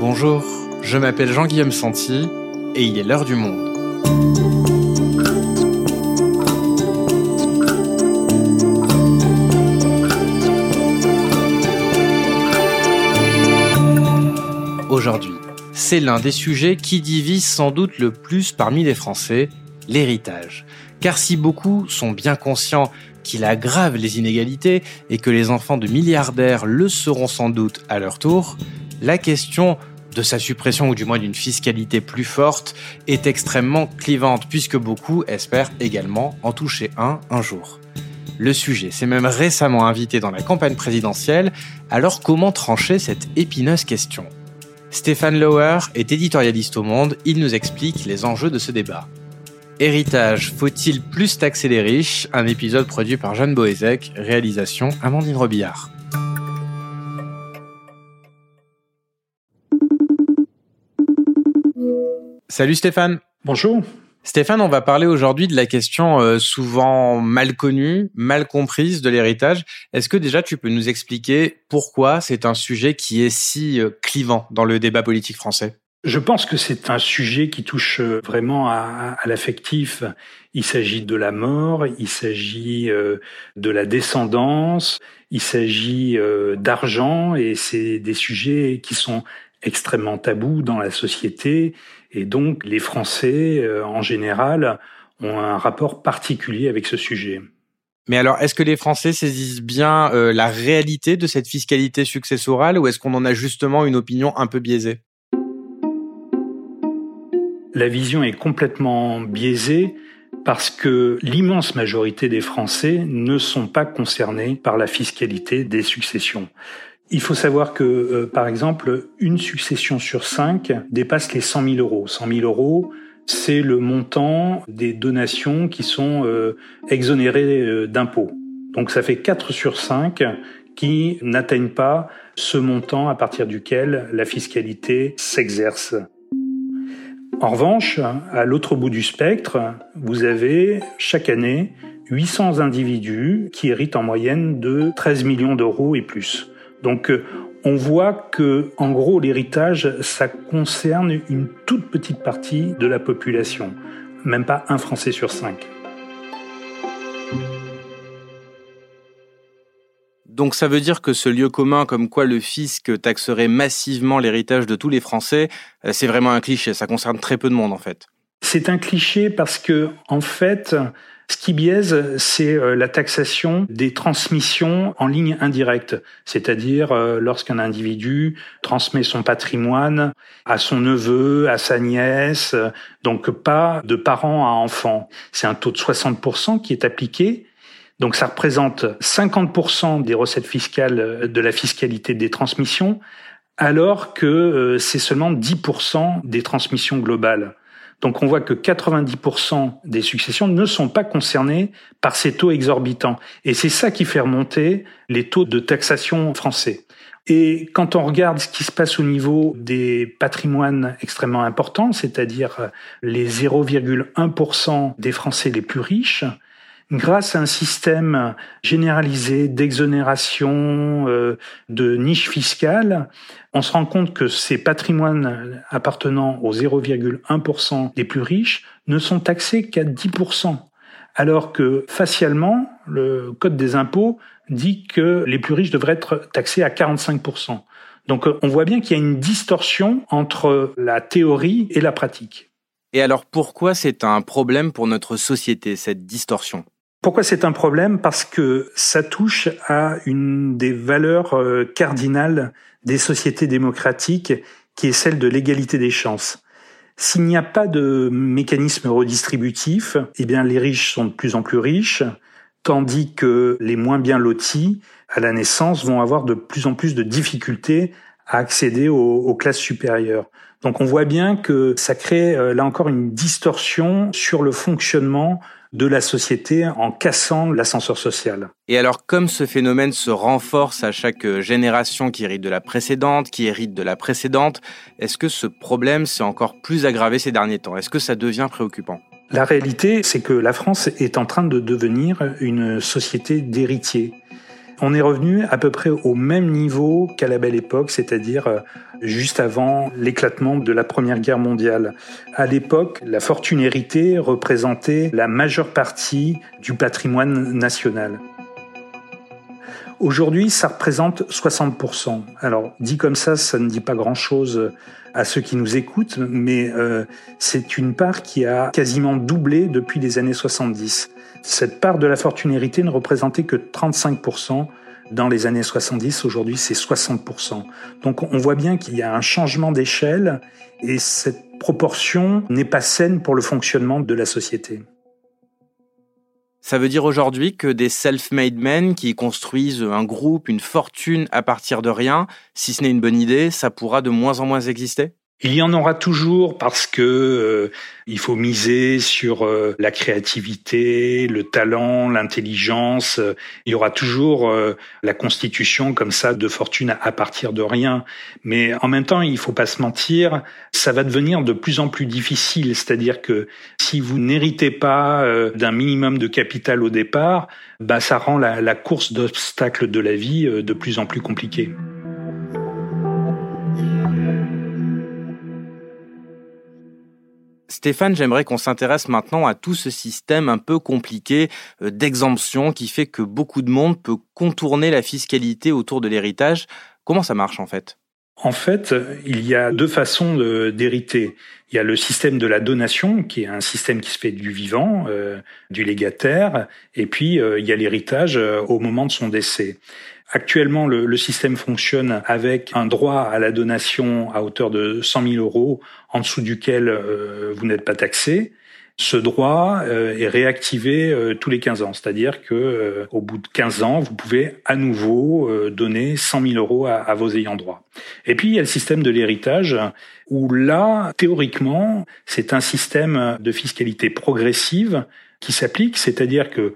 Bonjour, je m'appelle Jean-Guillaume Santi et il est l'heure du monde. Aujourd'hui, c'est l'un des sujets qui divise sans doute le plus parmi les Français, l'héritage. Car si beaucoup sont bien conscients qu'il aggrave les inégalités et que les enfants de milliardaires le seront sans doute à leur tour, la question de sa suppression ou du moins d'une fiscalité plus forte est extrêmement clivante puisque beaucoup espèrent également en toucher un un jour. Le sujet s'est même récemment invité dans la campagne présidentielle, alors comment trancher cette épineuse question? Stéphane Lauer est éditorialiste au Monde, il nous explique les enjeux de ce débat. Héritage, faut-il plus taxer les riches? Un épisode produit par Jeanne Boézek, réalisation Amandine Robillard. Salut Stéphane. Bonjour. Stéphane, on va parler aujourd'hui de la question euh, souvent mal connue, mal comprise de l'héritage. Est-ce que déjà tu peux nous expliquer pourquoi c'est un sujet qui est si euh, clivant dans le débat politique français? Je pense que c'est un sujet qui touche euh, vraiment à, à l'affectif. Il s'agit de la mort, il s'agit de la descendance, il s'agit d'argent et c'est des sujets qui sont extrêmement tabous dans la société et donc les Français en général ont un rapport particulier avec ce sujet. Mais alors, est-ce que les Français saisissent bien euh, la réalité de cette fiscalité successorale ou est-ce qu'on en a justement une opinion un peu biaisée? La vision est complètement biaisée parce que l'immense majorité des Français ne sont pas concernés par la fiscalité des successions. Il faut savoir que, euh, par exemple, une succession sur cinq dépasse les 100 000 euros. 100 000 euros, c'est le montant des donations qui sont euh, exonérées euh, d'impôts. Donc ça fait 4 sur 5 qui n'atteignent pas ce montant à partir duquel la fiscalité s'exerce. En revanche, à l'autre bout du spectre, vous avez chaque année 800 individus qui héritent en moyenne de 13 millions d'euros et plus. Donc on voit que, en gros, l'héritage, ça concerne une toute petite partie de la population, même pas un Français sur cinq. Donc ça veut dire que ce lieu commun comme quoi le fisc taxerait massivement l'héritage de tous les Français, euh, c'est vraiment un cliché, ça concerne très peu de monde en fait. C'est un cliché parce que en fait, ce qui biaise, c'est euh, la taxation des transmissions en ligne indirecte, c'est-à-dire euh, lorsqu'un individu transmet son patrimoine à son neveu, à sa nièce, donc pas de parents à enfants. C'est un taux de 60% qui est appliqué. Donc ça représente 50% des recettes fiscales de la fiscalité des transmissions, alors que euh, c'est seulement 10% des transmissions globales. Donc on voit que 90% des successions ne sont pas concernées par ces taux exorbitants. Et c'est ça qui fait remonter les taux de taxation français. Et quand on regarde ce qui se passe au niveau des patrimoines extrêmement importants, c'est-à-dire les 0,1% des Français les plus riches, grâce à un système généralisé d'exonération, euh, de niche fiscale, on se rend compte que ces patrimoines appartenant aux 0,1% des plus riches ne sont taxés qu'à 10%, alors que facialement, le Code des impôts dit que les plus riches devraient être taxés à 45%. Donc on voit bien qu'il y a une distorsion entre la théorie et la pratique. Et alors pourquoi c'est un problème pour notre société, cette distorsion? Pourquoi c'est un problème? Parce que ça touche à une des valeurs euh, cardinales des sociétés démocratiques, qui est celle de l'égalité des chances. S'il n'y a pas de mécanisme redistributif, eh bien les riches sont de plus en plus riches, tandis que les moins bien lotis à la naissance vont avoir de plus en plus de difficultés à accéder aux, classes supérieures. Donc on voit bien que ça crée euh, là encore une distorsion sur le fonctionnement de la société en cassant l'ascenseur social. Et alors, comme ce phénomène se renforce à chaque génération qui hérite de la précédente, qui hérite de la précédente, est-ce que ce problème s'est encore plus aggravé ces derniers temps? Est-ce que ça devient préoccupant? La réalité, c'est que la France est en train de devenir une société d'héritiers. On est revenu à peu près au même niveau qu'à la belle époque, c'est-à-dire euh, juste avant l'éclatement de la Première Guerre mondiale. À l'époque, la fortune héritée représentait la majeure partie du patrimoine national. Aujourd'hui, ça représente 60%. Alors, dit comme ça, ça ne dit pas grand-chose à ceux qui nous écoutent, mais euh, c'est une part qui a quasiment doublé depuis les années 70. Cette part de la fortune héritée ne représentait que 35% dans les années 70. Aujourd'hui, c'est 60%. Donc on voit bien qu'il y a un changement d'échelle et cette proportion n'est pas saine pour le fonctionnement de la société. Ça veut dire aujourd'hui que des self-made men qui construisent un groupe, une fortune à partir de rien, si ce n'est une bonne idée, ça pourra de moins en moins exister? Il y en aura toujours parce que euh, il faut miser sur euh, la créativité, le talent, l'intelligence. Il y aura toujours euh, la constitution comme ça de fortune à partir de rien. Mais en même temps, il faut pas se mentir, ça va devenir de plus en plus difficile. C'est-à-dire que si vous n'héritez pas d'un minimum de capital au départ, bah ça rend la, la course d'obstacles de la vie de plus en plus compliquée. Stéphane, j'aimerais qu'on s'intéresse maintenant à tout ce système un peu compliqué euh, d'exemption qui fait que beaucoup de monde peut contourner la fiscalité autour de l'héritage. Comment ça marche en fait? En fait, il y a deux façons d'hériter. Il y a le système de la donation, qui est un système qui se fait du vivant, euh, du légataire, et puis euh, il y a l'héritage au moment de son décès. Actuellement, le, le, système fonctionne avec un droit à la donation à hauteur de 100 000 euros, en dessous duquel euh, vous n'êtes pas taxé. Ce droit euh, est réactivé euh, tous les 15 ans, c'est-à-dire que au bout de 15 ans, vous pouvez à nouveau donner 100 000 euros à, à, vos ayants droit. Et puis il y a le système de l'héritage, où là, théoriquement, c'est un système de fiscalité progressive qui s'applique, c'est-à-dire que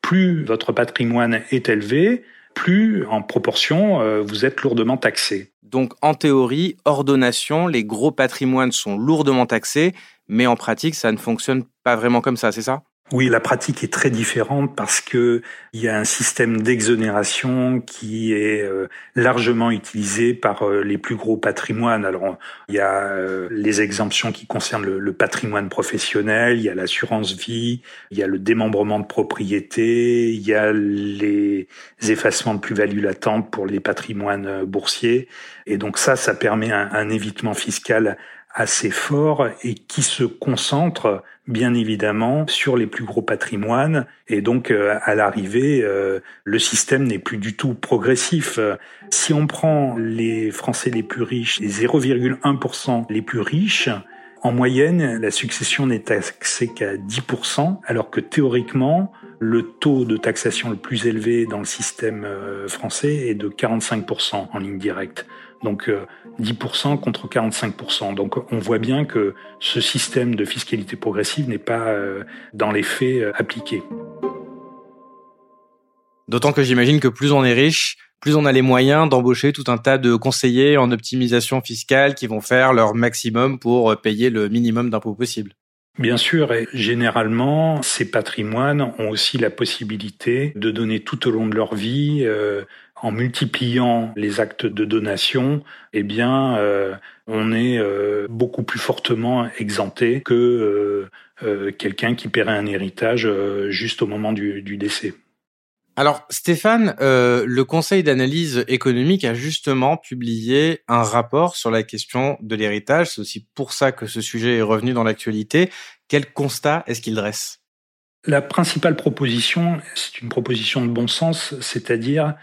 plus votre patrimoine est élevé, plus en proportion euh, vous êtes lourdement taxé. Donc en théorie, ordonnation, les gros patrimoines sont lourdement taxés, mais en pratique, ça ne fonctionne pas vraiment comme ça, c'est ça? Oui, la pratique est très différente parce que il y a un système d'exonération qui est euh, largement utilisé par euh, les plus gros patrimoines. Alors, il y a euh, les exemptions qui concernent le, patrimoine professionnel, il y a l'assurance vie, il y a le démembrement de propriété, il y a les effacements de plus-value latente pour les patrimoines boursiers. Et donc ça, ça permet un, un évitement fiscal assez fort et qui se concentre bien évidemment sur les plus gros patrimoines et donc euh, à l'arrivée euh, le système n'est plus du tout progressif. Si on prend les Français les plus riches, les 0,1% les plus riches, en moyenne, la succession n'est taxée qu'à 10%, alors que théoriquement, le taux de taxation le plus élevé dans le système euh, français est de 45% en ligne directe. Donc 10% contre 45%. Donc on voit bien que ce système de fiscalité progressive n'est pas euh, dans les faits euh, appliqué. D'autant que j'imagine que plus on est riche, plus on a les moyens d'embaucher tout un tas de conseillers en optimisation fiscale qui vont faire leur maximum pour euh, payer le minimum d'impôts possible. Bien sûr, et généralement, ces patrimoines ont aussi la possibilité de donner tout au long de leur vie en multipliant les actes de donation, eh bien, euh, on est euh, beaucoup plus fortement exempté que euh, quelqu'un qui paierait un héritage juste au moment du, du décès. Alors Stéphane, le Conseil d'analyse économique a justement publié un rapport sur la question de l'héritage. C'est aussi pour ça que ce sujet est revenu dans l'actualité. Quel constat est-ce qu'il dresse? La principale proposition, c'est une proposition de bon sens, c'est-à-dire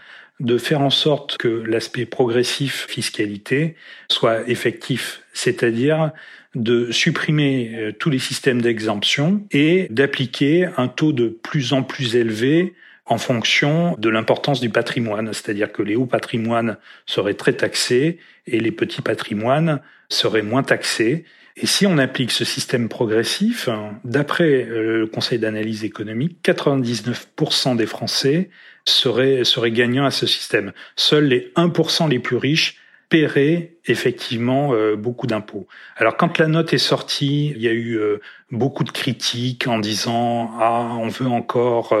de faire en sorte que l'aspect progressif fiscalité soit effectif, c'est-à-dire de supprimer euh, tous les systèmes d'exemption et d'appliquer un taux de plus en plus élevé en fonction de l'importance du patrimoine, c'est-à-dire que les hauts patrimoines seraient très taxés et les petits patrimoines seraient moins taxés. Et si on applique ce système progressif, d'après euh, le Conseil d'analyse économique, 99% des Français seraient, seraient gagnants à ce système. Seuls les 1% les plus riches paierait effectivement euh, beaucoup d'impôts. Alors quand la note est sortie, il y a eu euh, beaucoup de critiques en disant ah on veut encore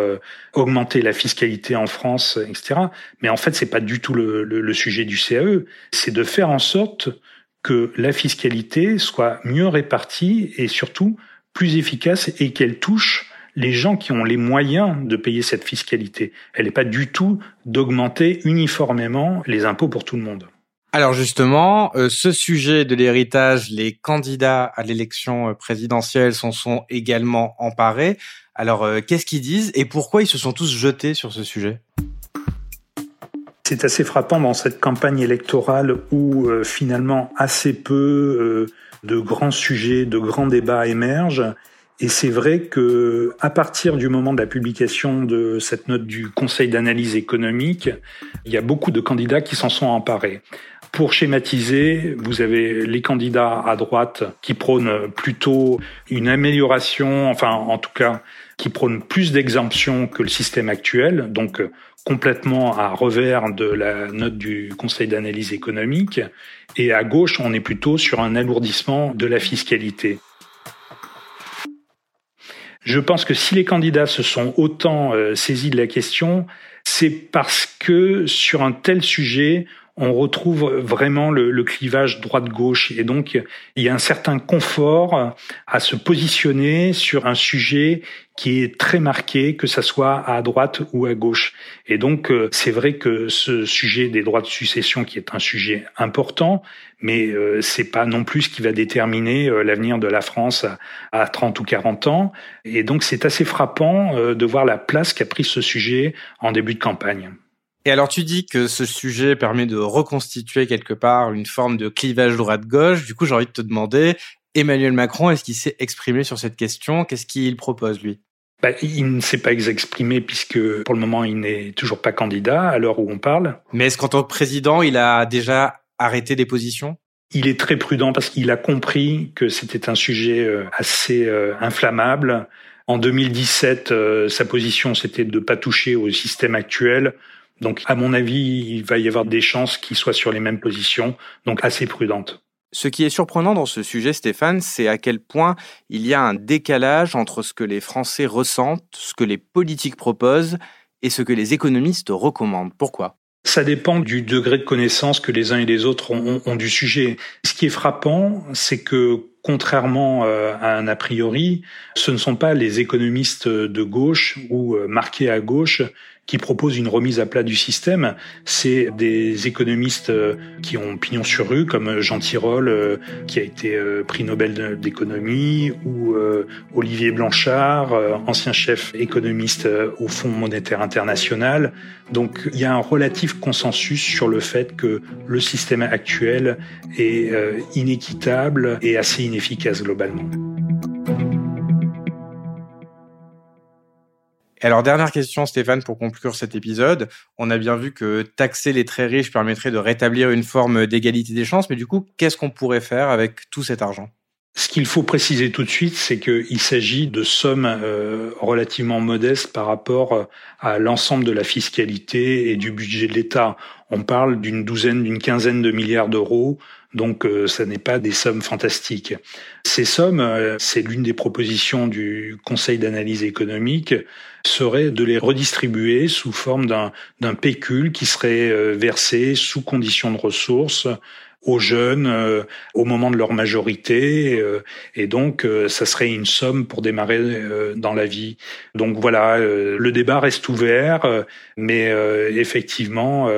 augmenter la fiscalité en France, etc. Mais en fait c'est pas du tout le sujet du CAE. C'est de faire en sorte que la fiscalité soit mieux répartie et surtout plus efficace et qu'elle touche les gens qui ont les moyens de payer cette fiscalité. Elle n'est pas du tout d'augmenter uniformément les impôts pour tout le monde. Alors justement, euh, ce sujet de l'héritage, les candidats à l'élection euh, présidentielle s'en sont également emparés. Alors euh, qu'est-ce qu'ils disent et pourquoi ils se sont tous jetés sur ce sujet? C'est assez frappant dans cette campagne électorale où finalement assez peu de grands sujets, de grands débats émergent. Et c'est vrai que à partir du moment de la publication de cette note du Conseil d'analyse économique, il y a beaucoup de candidats qui s'en sont emparés. Pour schématiser, vous avez les candidats à droite qui prônent plutôt une amélioration, enfin en tout cas qui prônent plus d'exemptions que le système actuel, donc complètement à revers de la note du Conseil d'analyse économique. Et à gauche, on est plutôt sur un alourdissement de la fiscalité. Je pense que si les candidats se sont autant euh, saisis de la question, c'est parce que sur un tel sujet, on retrouve vraiment le, clivage droite-gauche. Et donc, il y a un certain confort à se positionner sur un sujet qui est très marqué, que ça soit à droite ou à gauche. Et donc, euh, c'est vrai que ce sujet des droits de succession, qui est un sujet important, mais euh, c'est pas non plus ce qui va déterminer euh, l'avenir de la France à, 30 ou 40 ans. Et donc, c'est assez frappant de voir la place qu'a pris ce sujet en début de campagne. Et alors tu dis que ce sujet permet de reconstituer quelque part une forme de clivage droite-gauche. Du coup, j'ai envie de te demander, Emmanuel Macron, est-ce qu'il s'est exprimé sur cette question? Qu'est-ce qu'il propose, lui? Bah, il ne s'est pas exprimé puisque pour le moment il n'est toujours pas candidat à l'heure où on parle. Mais est-ce qu'en tant que président, il a déjà arrêté des positions? Il est très prudent parce qu'il a compris que c'était un sujet euh, assez euh, inflammable. En 2017, euh, sa position c'était de ne pas toucher au système actuel. Donc, à mon avis, il va y avoir des chances qu'il soit sur les mêmes positions, donc assez prudentes. Ce qui est surprenant dans ce sujet, Stéphane, c'est à quel point il y a un décalage entre ce que les Français ressentent, ce que les politiques proposent et ce que les économistes recommandent. Pourquoi? Ça dépend du degré de connaissance que les uns et les autres ont, du sujet. Ce qui est frappant, c'est que contrairement euh, à un a priori, ce ne sont pas les économistes de gauche ou euh, marqués à gauche qui propose une remise à plat du système. C'est des économistes euh, qui ont pignon sur rue, comme Jean Tirole, euh, qui a été euh, prix Nobel d'économie, ou Olivier Blanchard, ancien chef économiste au Fonds monétaire international. Donc il y a un relatif consensus sur le fait que le système actuel est inéquitable et assez inefficace globalement. Alors, dernière question, Stéphane, pour conclure cet épisode. On a bien vu que taxer les très riches permettrait de rétablir une forme d'égalité des chances, mais du coup, qu'est-ce qu'on pourrait faire avec tout cet argent? Ce qu'il faut préciser tout de suite, c'est qu'il s'agit de sommes euh, relativement modestes par rapport euh, à l'ensemble de la fiscalité et du budget de l'État. On parle d'une douzaine, d'une quinzaine de milliards d'euros, donc euh, ça n'est pas des sommes fantastiques. Ces sommes, c'est l'une des propositions du Conseil d'analyse économique, serait de les redistribuer sous forme d'un pécule qui serait versé sous conditions de ressources aux jeunes euh, au moment de leur majorité euh, et donc euh, ça serait une somme pour démarrer dans la vie. Donc voilà, le débat reste ouvert, mais effectivement,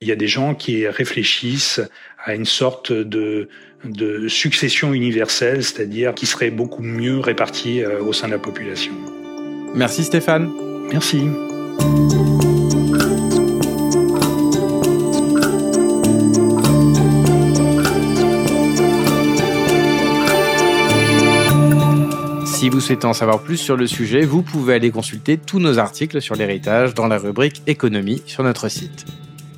il y a des gens qui réfléchissent à une sorte de de succession universelle, c'est-à-dire qui serait beaucoup mieux répartie au sein de la population. Merci Stéphane. Merci. Si vous souhaitez en savoir plus sur le sujet, vous pouvez aller consulter tous nos articles sur l'héritage dans la rubrique économie sur notre site.